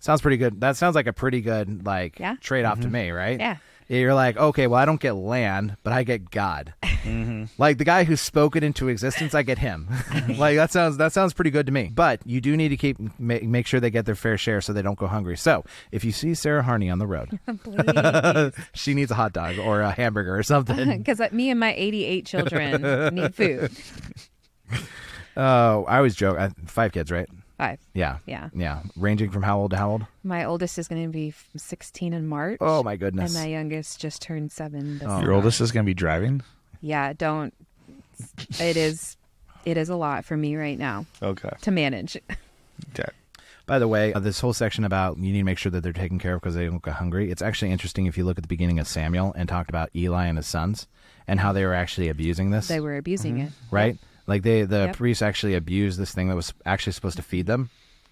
Sounds pretty good. That sounds like a pretty good like Yeah. trade off to mm-hmm. me, right? Yeah. You're like, okay, well, I don't get land, but I get God. Mm-hmm. Like the guy who spoke it into existence, I get him. Mm-hmm. like that sounds that sounds pretty good to me. But you do need to keep make, make sure they get their fair share so they don't go hungry. So if you see Sarah Harney on the road, she needs a hot dog or a hamburger or something. Because uh, me and my 88 children need food. Oh, I always joke. I, five kids, right? Five. Yeah, Yeah. yeah. Ranging from how old to how old? My oldest is going to be 16 in March. Oh my goodness. And my youngest just turned seven. This Oh. Your oldest is going to be driving. Yeah, don't. It is. It is a lot for me right now Okay. to manage. Okay. By the way, uh, this whole section about you need to make sure that they're taken care of because they don't get hungry. It's actually interesting if you look at the beginning of Samuel and talked about Eli and his sons and how they were actually abusing this. They were abusing it. right? Like they, the Yep. priests actually abused this thing that was actually supposed to feed them,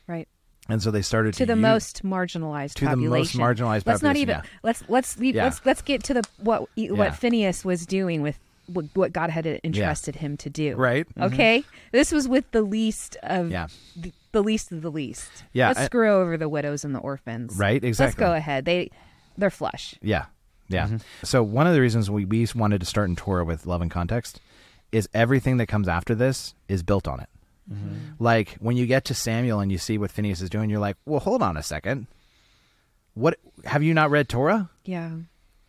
Right. and so they started to, To the use- most marginalized To the most marginalized Let's not even. yeah. Let's let's leave, Yeah. let's let's get to the what Yeah. what Phinehas was doing with what, what God had entrusted him to do. right. Mm-hmm. Okay, this was with the least of Yeah. the, the least of the least. Yeah, let's I- screw over the widows and the orphans. Right, Exactly. Let's go ahead. They they're flush. Yeah, yeah. Mm-hmm. So one of the reasons we we wanted to start in Torah with love and context is everything that comes after this is built on it. Like when you get to Samuel and you see what Phinehas is doing, you're like, well, hold on a second. What have you not read Torah? Yeah.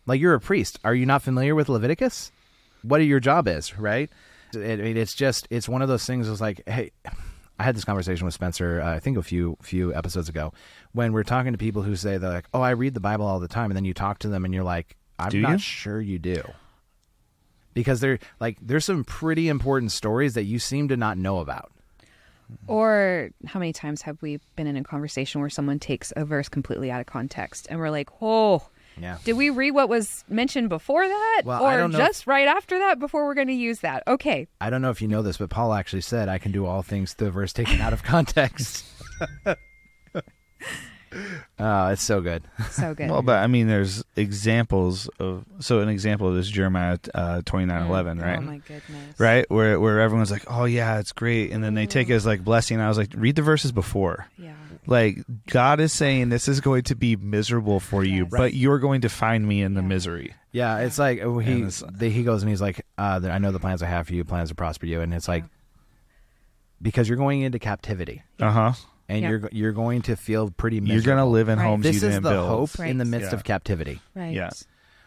Like you're a priest. Are you not familiar with Leviticus? What your job is, right? I mean, it's just it's one of those things. It's like, hey, I had this conversation with Spencer. Uh, I think a few few episodes ago when we're talking to people who say they're like, oh, I read the Bible all the time, and then you talk to them and you're like, I'm Do not you? sure you do. Because they're like there's some pretty important stories that you seem to not know about. Or how many times have we been in a conversation where someone takes a verse completely out of context and we're like, oh, Yeah. did we read what was mentioned before that? Well, or just right after that before we're going to use that? Okay. I don't know if you know this, but Paul actually said, "I can do all things through a verse taken out of context." oh, it's so good. So good. Well, but I mean, there's examples of. So an example of this Jeremiah uh, twenty nine eleven, right? Oh, my goodness. Right, where where everyone's like, "Oh yeah, it's great," and then they take it as like blessing. I was like, read the verses before. Yeah. Like God is saying, this is going to be miserable for you, Yes. but you're going to find me in the Yeah. misery. Yeah, it's like oh, he it's- the, he goes and he's like, uh, "I know the plans I have for you, plans to prosper you," and it's like because you're going into captivity Uh huh. And Yeah. you're you're going to feel pretty miserable. You're gonna live in Right. homes This you is didn't the build. hope Right. in the midst Yeah. of captivity, Right. Yeah.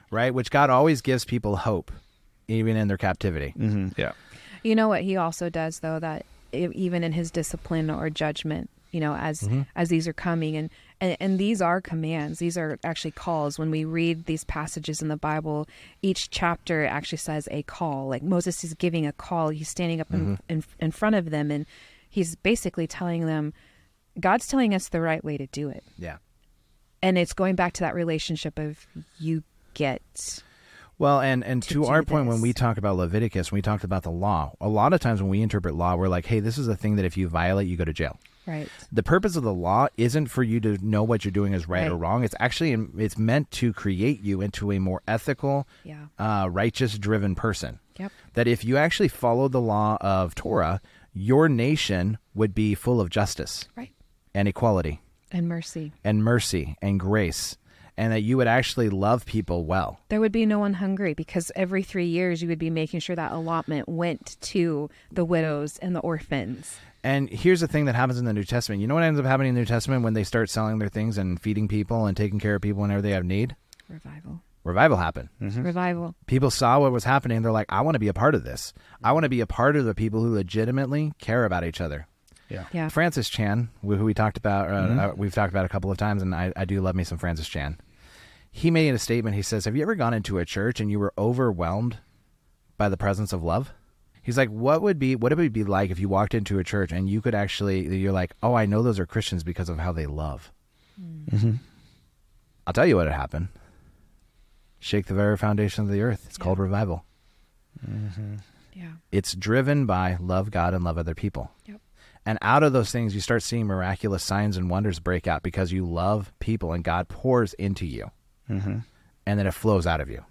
right? Which God always gives people hope, even in their captivity. hmm Yeah. You know what he also does though that e- even in his discipline or judgment, you know, as Mm-hmm. as these are coming and, and and these are commands. These are actually calls. When we read these passages in the Bible, each chapter actually says a call. Like Moses is giving a call. He's standing up Mm-hmm. in, in in front of them and he's basically telling them God's telling us the right way to do it. Yeah. And it's going back to that relationship of you get Well, and and to to, our point, when we talked about Leviticus, when we talked about the law, a lot of times when we interpret law, we're like, "Hey, this is a thing that if you violate, you go to jail." right. The purpose of the law isn't for you to know what you're doing is right, or wrong. It's actually it's meant to create you into a more ethical, Yeah. uh, righteous-driven person. Yep. That if you actually follow the law of Torah, your nation would be full of justice Right. And equality And mercy. and mercy and grace, and that you would actually love people well. There would be no one hungry because every three years you would be making sure that allotment went to the widows and the orphans. And here's the thing that happens in the New Testament. You know what ends up happening in the New Testament when they start selling their things and feeding people and taking care of people whenever they have need? Revival. Revival happened. Mm-hmm. Revival. People saw what was happening. They're like, I want to be a part of this. I want to be a part of the people who legitimately care about each other. Yeah. Yeah. Francis Chan, who who we talked about, uh, uh, we've talked about a couple of times, and I, I do love me some Francis Chan. He made a statement. He says, "Have you ever gone into a church and you were overwhelmed by the presence of love?" He's like, "What would be what would it be like if you walked into a church and you could actually you're like, oh, I know those are Christians because of how they love." I'll tell you what had happened. Shake the very foundation of the earth. It's called revival. Yeah. It's driven by love God and love other people. Yep. And out of those things, you start seeing miraculous signs and wonders break out because you love people and God pours into you. hmm And then it flows out of you.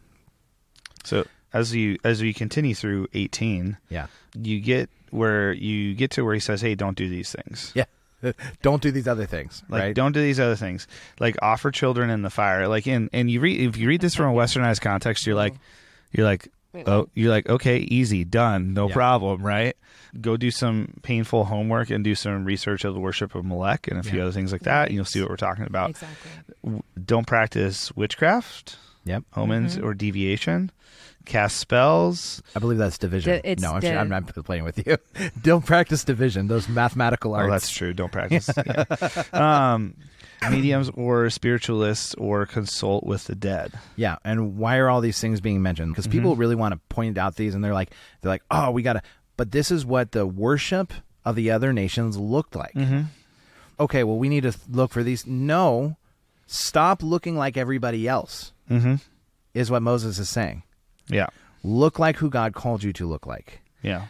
So as you as we continue through 18, Yeah. you get where you get to where he says, "Hey, don't do these things." Yeah. Don't do these other things, Like right? don't do these other things. Like offer children in the fire. Like in and you read if you read this from a westernized context, you're like you're like oh you're like okay, easy, done, no Yeah. problem, right? Go do some painful homework and do some research of the worship of Molech and a few Yeah. other things like that, and you'll see what we're talking about. Exactly. Don't practice witchcraft, Yep. omens, Mm-hmm. or deviation. Cast spells. I believe that's division. Di- it's no, I'm, di- sure, I'm not playing with you. Don't practice division. Those mathematical arts. Oh, that's true. Don't practice. Yeah. um, mediums or spiritualists or consult with the dead. Yeah, and why are all these things being mentioned? Because people really want to point out these, and they're like, they're like, oh, we gotta. But this is what the worship of the other nations looked like. Okay, well, we need to look for these. No, stop looking like everybody else. Mm-hmm. Is what Moses is saying. Yeah. Look like who God called you to look like. Yeah.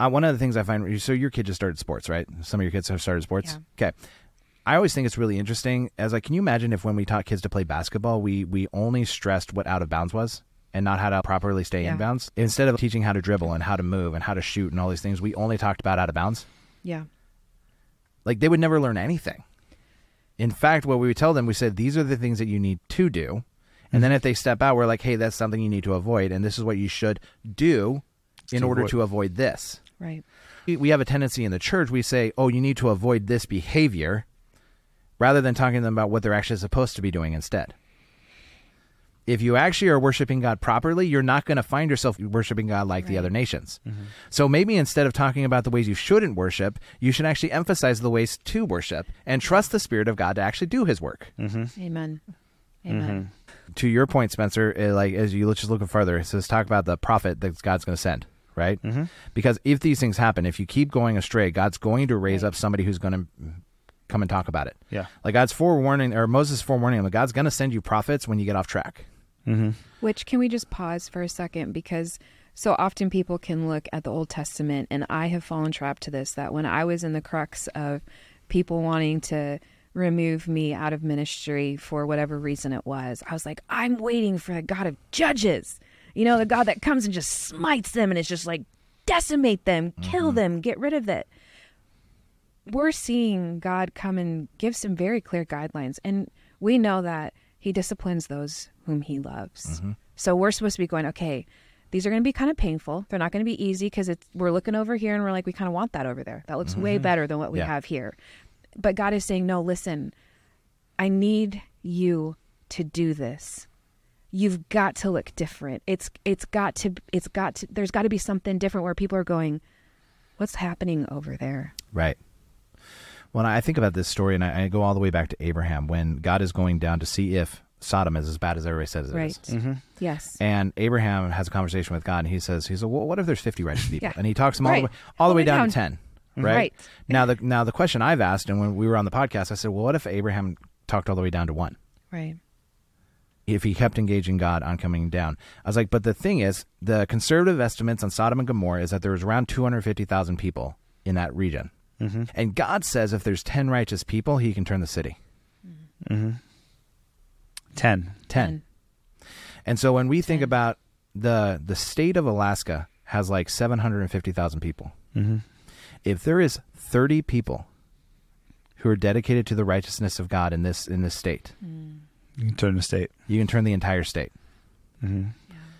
Uh, one of the things I find so your kid just started sports, right? Some of your kids have started sports. Okay. I always think it's really interesting. As like, can you imagine if when we taught kids to play basketball, we we only stressed what out of bounds was and not how to properly stay Yeah. in bounds instead of teaching how to dribble and how to move and how to shoot and all these things. We only talked about out of bounds. Yeah. Like they would never learn anything. In fact, what we would tell them, we said these are the things that you need to do, and mm-hmm. then if they step out, we're like, hey, that's something you need to avoid, and this is what you should do in To order avoid- to avoid this. Right. we- we have a tendency in the church we say oh you need to avoid this behavior rather than talking to them about what they're actually supposed to be doing instead if you actually are worshiping god properly you're not going to find yourself worshiping god like the other nations so maybe instead of talking about the ways you shouldn't worship you should actually emphasize the ways to worship and trust the spirit of god to actually do his work Amen. Amen. to your point, Spencer, uh, like as you let's just look further, it says talk about the prophet that God's going to send, right? Mm-hmm. Because if these things happen, if you keep going astray, God's going to raise Right. up somebody who's going to come and talk about it. Yeah. Like God's forewarning, or Moses forewarning him, God's going to send you prophets when you get off track. Mm-hmm. Which can we just pause for a second because so often people can look at the Old Testament and I have fallen trap to this that when I was in the crux of people wanting to remove me out of ministry for whatever reason it was, I was like, I'm waiting for the God of judges. You know, the God that comes and just smites them and it's just like decimate them, kill them, get rid of it. We're seeing God come and give some very clear guidelines. And we know that He disciplines those whom He loves. Mm-hmm. So we're supposed to be going, okay, these are going to be kind of painful. They're not going to be easy because we're looking over here and we're like, we kind of want that over there. That looks way mm-hmm. better than what we Yeah. have here. But God is saying, no, listen, I need you to do this. You've got to look different. It's it's got to it's got to there's got to be something different where people are going, what's happening over there? Right. When I think about this story, and I, I go all the way back to Abraham, when God is going down to see if Sodom is as bad as everybody says it is. Right. Yes. And Abraham has a conversation with God, and he says, "He said, well, what if there's 50 righteous people?" Yeah. And he talks them all the way, all the way down, to 10. Mm-hmm. Right? Right. Now the now the question I've asked, and when we were on the podcast, I said, "Well, what if Abraham talked all the way down to one? Right. If he kept engaging God on coming down?" I was like, "But the thing is, the conservative estimates on Sodom and Gomorrah is that there was around 250,000 people in that region, Mm-hmm. and God says if there's 10 righteous people, He can turn the city." Mm-hmm. Ten. 10. And so when we think about the the state of Alaska has like 750,000 people. Mm-hmm. If there is 30 people who are dedicated to the righteousness of God in this in this state, You can turn the state. you can turn the entire state. Mm-hmm.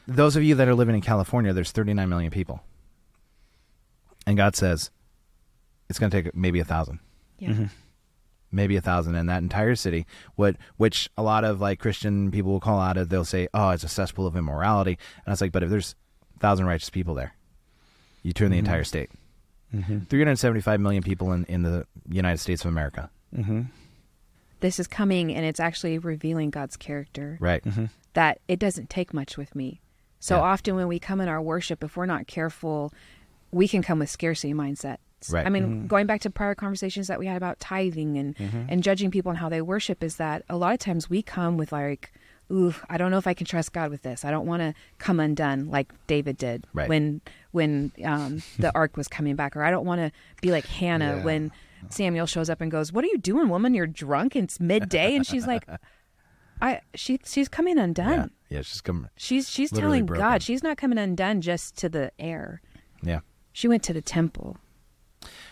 Those of you that are living in California, there's 39 million people. And God says it's going to take maybe a thousand. Yeah. Mm-hmm. maybe a thousand in that entire city. What which a lot of like Christian people will call out it. They'll say, "Oh, it's a cesspool of immorality." And I was like, "But if there's a thousand righteous people there, you turn the Mhm. entire state. Mm-hmm. 375 million people in in the United States of America. Mm-hmm. This is coming and it's actually revealing God's character. Right. Mm-hmm. that it doesn't take much with me. So Yeah. often when we come in our worship, if we're not careful, we can come with scarcity mindsets. Right. I mean, going back to prior conversations that we had about tithing and and judging people and how they worship, is that a lot of times we come with like, "Ooh, I don't know if I can trust God with this. I don't want to come undone like David did Right. when when um, the ark was coming back, or I don't want to be like Hannah when Samuel shows up and goes, "What are you doing, woman? You're drunk. and It's midday." And she's like, I she she's coming undone. Yeah, yeah, she's coming. She's she's telling broken. God she's not coming undone just to the air. Yeah, She went to the temple.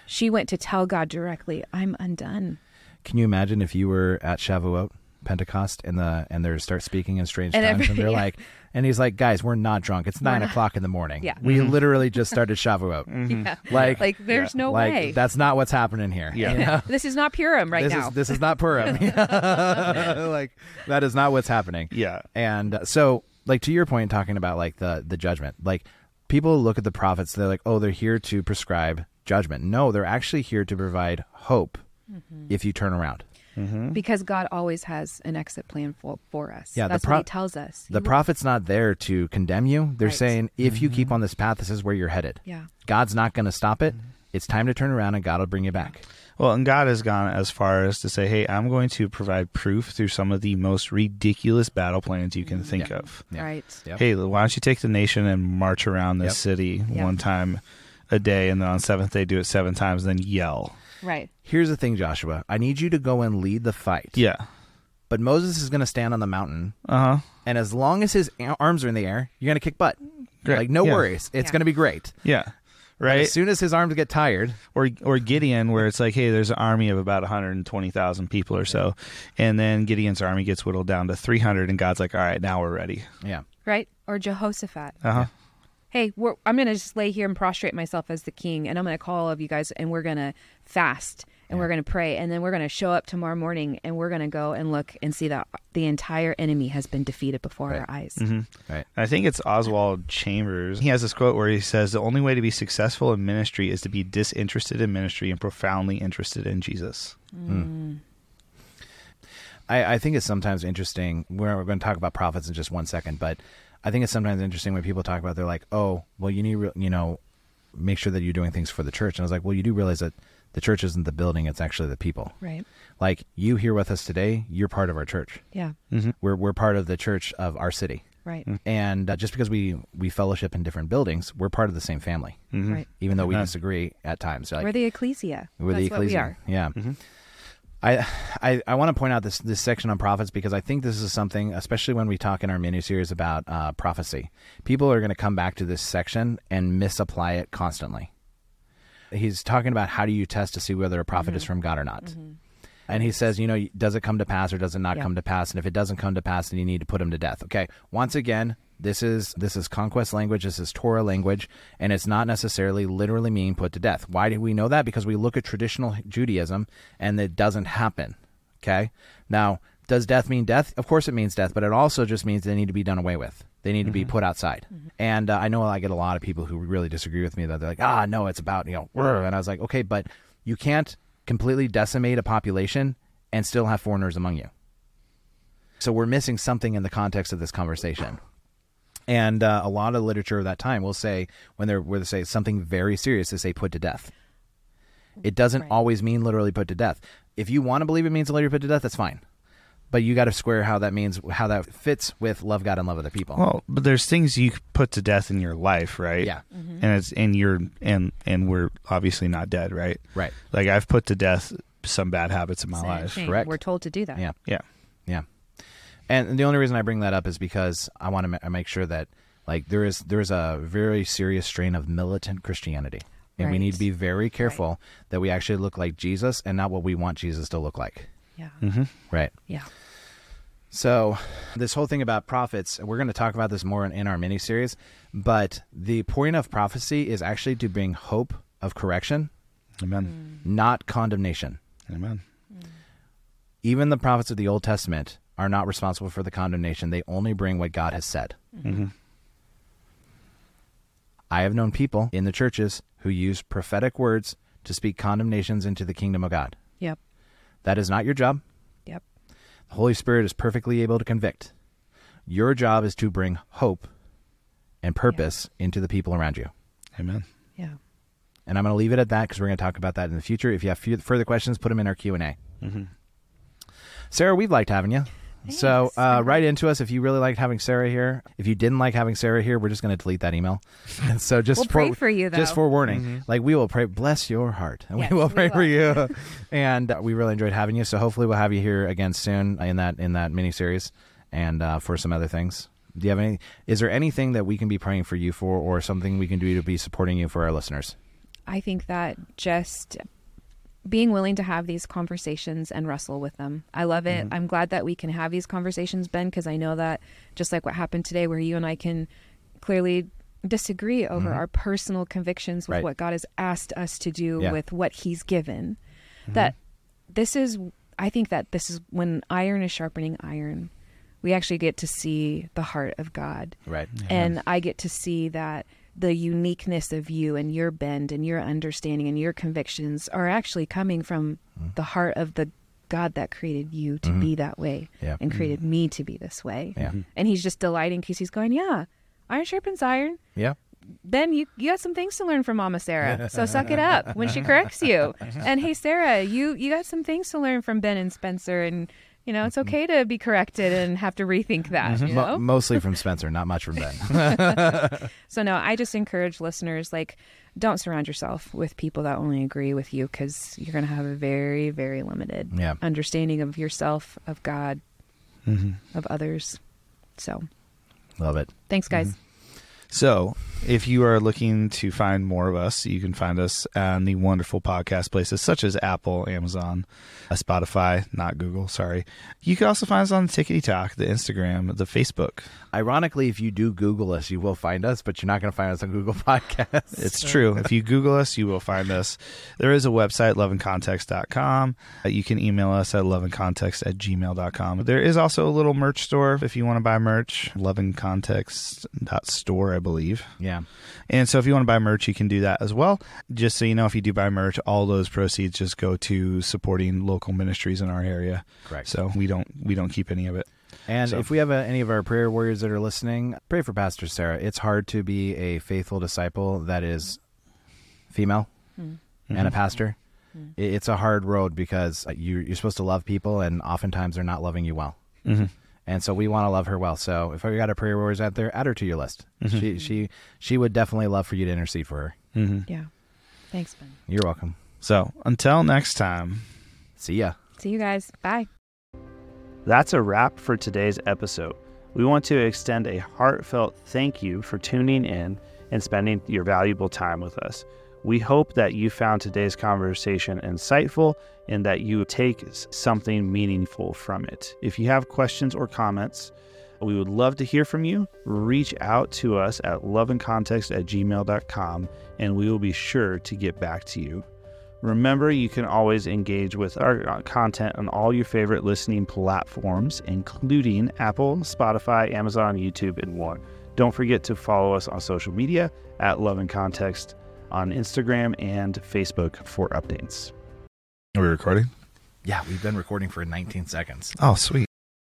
She went to tell God directly, "I'm undone." can you imagine if you were at Shavuot, Pentecost, and the and they start speaking in strange And tongues, every- and they're yeah. like, and he's like, guys, we're not drunk. It's nine o'clock in the morning. Yeah. we literally just started Shavuot. Yeah. Like, Like there's no like way. that's not what's happening here. Yeah. you know? this is not Purim right this now. is this is not Purim. like that is not what's happening. Yeah. And uh, so, like to your point, talking about like the the judgment, like people look at the prophets, they're like, oh, they're here to prescribe judgment. No, they're actually here to provide hope Mm-hmm. if you turn around. Mm-hmm. because God always has an exit plan for, for us. Yeah, the that's pro- what He tells us. The He- prophet's not there to condemn you. They're Right. saying if you keep mm-hmm. on this path, this is where you're headed. Yeah. God's not going to stop it. Mm-hmm. It's time to turn around, and God will bring you back. Well, and God has gone as far as to say, "Hey, I'm going to provide proof through some of the most ridiculous battle plans you can think Yeah. of." Yeah. Right. Yep. Hey, why don't you take the nation and march around this Yep. city Yeah. one time a day, and then on seventh day do it seven times, then yell. Right. Here's the thing, Joshua. I need you to go and lead the fight. Yeah. But Moses is going to stand on the mountain Uh huh. And as long as his a- arms are in the air, you're going to kick butt. Great. Like, no Yeah. worries. It's Yeah. going to be great. Yeah. But Right. As soon as his arms get tired, or or Gideon, where it's like, hey, there's an army of about 120,000 people or so, and then Gideon's army gets whittled down to 300, and God's like, all right, now we're ready. yeah. Right. Or Jehoshaphat. Uh huh. Hey, we're, I'm going to just lay here and prostrate myself as the king, and I'm going to call all of you guys, and we're going to fast, and we're going to pray, and then we're going to show up tomorrow morning, and we're going to go and look and see that the entire enemy has been defeated before Right. our eyes. Mm-hmm. Right. I think it's Oswald Chambers. He has this quote where he says, "The only way to be successful in ministry is to be disinterested in ministry and profoundly interested in Jesus." Mm. Hmm. I, I think it's sometimes interesting. We're, we're going to talk about prophets in just one second, but I think it's sometimes interesting when people talk about. They're like, "Oh, well, you need, re- you know, make sure that you're doing things for the church." And I was like, "Well, you do realize that the church isn't the building; it's actually the people. Right. Like you here with us today, you're part of our church. Yeah. Mm-hmm. We're we're part of the church of our city, Right. Mm-hmm. and uh, just because we we fellowship in different buildings, we're part of the same family, mm-hmm. Right. even though we Amen. disagree at times. Like, we're the ecclesia. We're That's the what we ecclesia. are. I I, I want to point out this this section on prophets because I think this is something, especially when we talk in our mini series about uh, prophecy. People are going to come back to this section and misapply it constantly. He's talking about how do you test to see whether a prophet is from God or not. And he says, you know, does it come to pass or does it not Yeah. come to pass? And if it doesn't come to pass, then you need to put him to death. Okay. Once again, this is this is conquest language. This is Torah language, and it's not necessarily literally meaning put to death. Why do we know that? Because we look at traditional Judaism, and it doesn't happen. Okay. Now, does death mean death? Of course, it means death, but it also just means they need to be done away with. They need to be put outside. And uh, I know I get a lot of people who really disagree with me that they're like, ah, no, it's about you know, and I was like, okay, but you can't completely decimate a population and still have foreigners among you. So we're missing something in the context of this conversation. And uh, a lot of literature of that time will say when they're where they say something very serious, they say put to death. It doesn't Right. always mean literally put to death. If you want to believe it means literally put to death, that's fine. But you got to square how that means, how that fits with love God and love other people. Well, but there's things you put to death in your life, right? Yeah. And it's and you're and and we're obviously not dead, right? Right. Like I've put to death some bad habits in my Same life. thing. correct. We're told to do that. Yeah. Yeah. Yeah, and the only reason I bring that up is because I want to ma- make sure that like there is there is a very serious strain of militant Christianity, and we need to be very careful that we actually look like Jesus and not what we want Jesus to look like. Yeah. Mm-hmm. Right. Yeah. So, this whole thing about prophets, we're going to talk about this more in, in our mini series, but the point of prophecy is actually to bring hope of correction, Amen. Mm. not condemnation. Amen. Mm. Even the prophets of the Old Testament are not responsible for the condemnation. They only bring what God has said. Mm-hmm. I have known people in the churches who use prophetic words to speak condemnations into the kingdom of God. Yep. That is not your job. Yep. The Holy Spirit is perfectly able to convict. Your job is to bring hope and purpose into the people around you. Amen. Yeah. And I'm going to leave it at that because we're going to talk about that in the future. If you have fu- further questions, put them in our Q and A. Mm-hmm. Sarah, we've liked having you. So Thanks. uh, write into us if you really liked having Sarah here. If you didn't like having Sarah here, we're just going to delete that email. And so just We'll pray for you, Just though. forewarning, like we will pray, bless your heart, and Yes, we will we pray will. for you. and uh, we really enjoyed having you. So hopefully we'll have you here again soon in that in that mini series and uh, for some other things. Do you have any? Is there anything that we can be praying for you for, or something we can do to be supporting you for our listeners? I think that just being willing to have these conversations and wrestle with them. I love it. Mm-hmm. I'm glad that we can have these conversations, Ben, because I know that just like what happened today, where you and I can clearly disagree over mm-hmm. our personal convictions with Right. what God has asked us to do Yeah. with what He's given. Mm-hmm. That this is, I think that this is when iron is sharpening iron, we actually get to see the heart of God Right. and I get to see that the uniqueness of you and your bend and your understanding and your convictions are actually coming from mm. the heart of the God that created you to mm-hmm. be that way Yeah. and mm-hmm. created me to be this way. Yeah. Mm-hmm. And he's just delighting because he's going, Yeah, iron sharpens iron. Yeah. Ben, you you got some things to learn from Mama Sarah. So suck it up when she corrects you. And hey Sarah, you you got some things to learn from Ben and Spencer and you know, it's mm-hmm. okay to be corrected and have to rethink that. Mm-hmm. You Mo- mostly from Spencer, not much from Ben. So no, I just encourage listeners like don't surround yourself with people that only agree with you because you're going to have a very very limited Yeah. understanding of yourself, of God, Mm-hmm. of others. So Love it. thanks, guys. Mm-hmm. So, if you are looking to find more of us, you can find us on the wonderful podcast places such as Apple, Amazon, uh, Spotify, not Google, sorry. You can also find us on the Tickety Talk, the Instagram, the Facebook. Ironically, if you do Google us, you will find us, but you're not going to find us on Google Podcasts. It's true. if you Google us, you will find us. There is a website, loveandcontext.com. Uh, You can email us at loveandcontext at gmail.com. There is also a little merch store if you want to buy merch, loveandcontext.store, I believe. yeah. And so if you want to buy merch, you can do that as well. Just so you know, if you do buy merch, all those proceeds just go to supporting local ministries in our area. Correct. So we don't we don't keep any of it. And So- if we have uh any of our prayer warriors that are listening, pray for Pastor Sarah. It's hard to be a faithful disciple that is female and a pastor. I- It's a hard road because uh, you, you're supposed to love people, and oftentimes they're not loving you well. Mhm. And so we want to love her well. So if you got a prayer warriors out there, add her to your list. She she she would definitely love for you to intercede for her. Mhm. Yeah. Thanks, Ben. You're welcome. So until next time. See ya. See you guys. Bye. That's a wrap for today's episode. We want to extend a heartfelt thank you for tuning in and spending your valuable time with us. We hope that you found today's conversation insightful and that you take something meaningful from it. If you have questions or comments, we would love to hear from you. Reach out to us at loveandcontext at gmail.com and we will be sure to get back to you. Remember, you can always engage with our uh, content on all your favorite listening platforms, including Apple, Spotify, Amazon, YouTube, and more. Don't forget to follow us on social media at Love and Context on Instagram and Facebook for updates. Are we recording? Yeah, we've been recording for 19 seconds. Oh, sweet.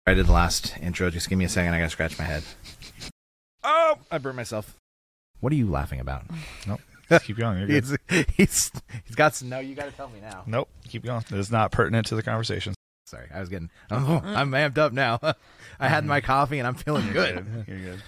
I did the last intro. Just give me a second. I gotta scratch my head. Oh, I burnt myself. What are you laughing about? Nope. Keep going. You're good. He's, he's he's got some. No, you got to tell me now. Nope. Keep going. It is not pertinent to the conversation. Sorry, I was getting. I'm, I'm amped up now. I had my coffee and I'm feeling good. You're good.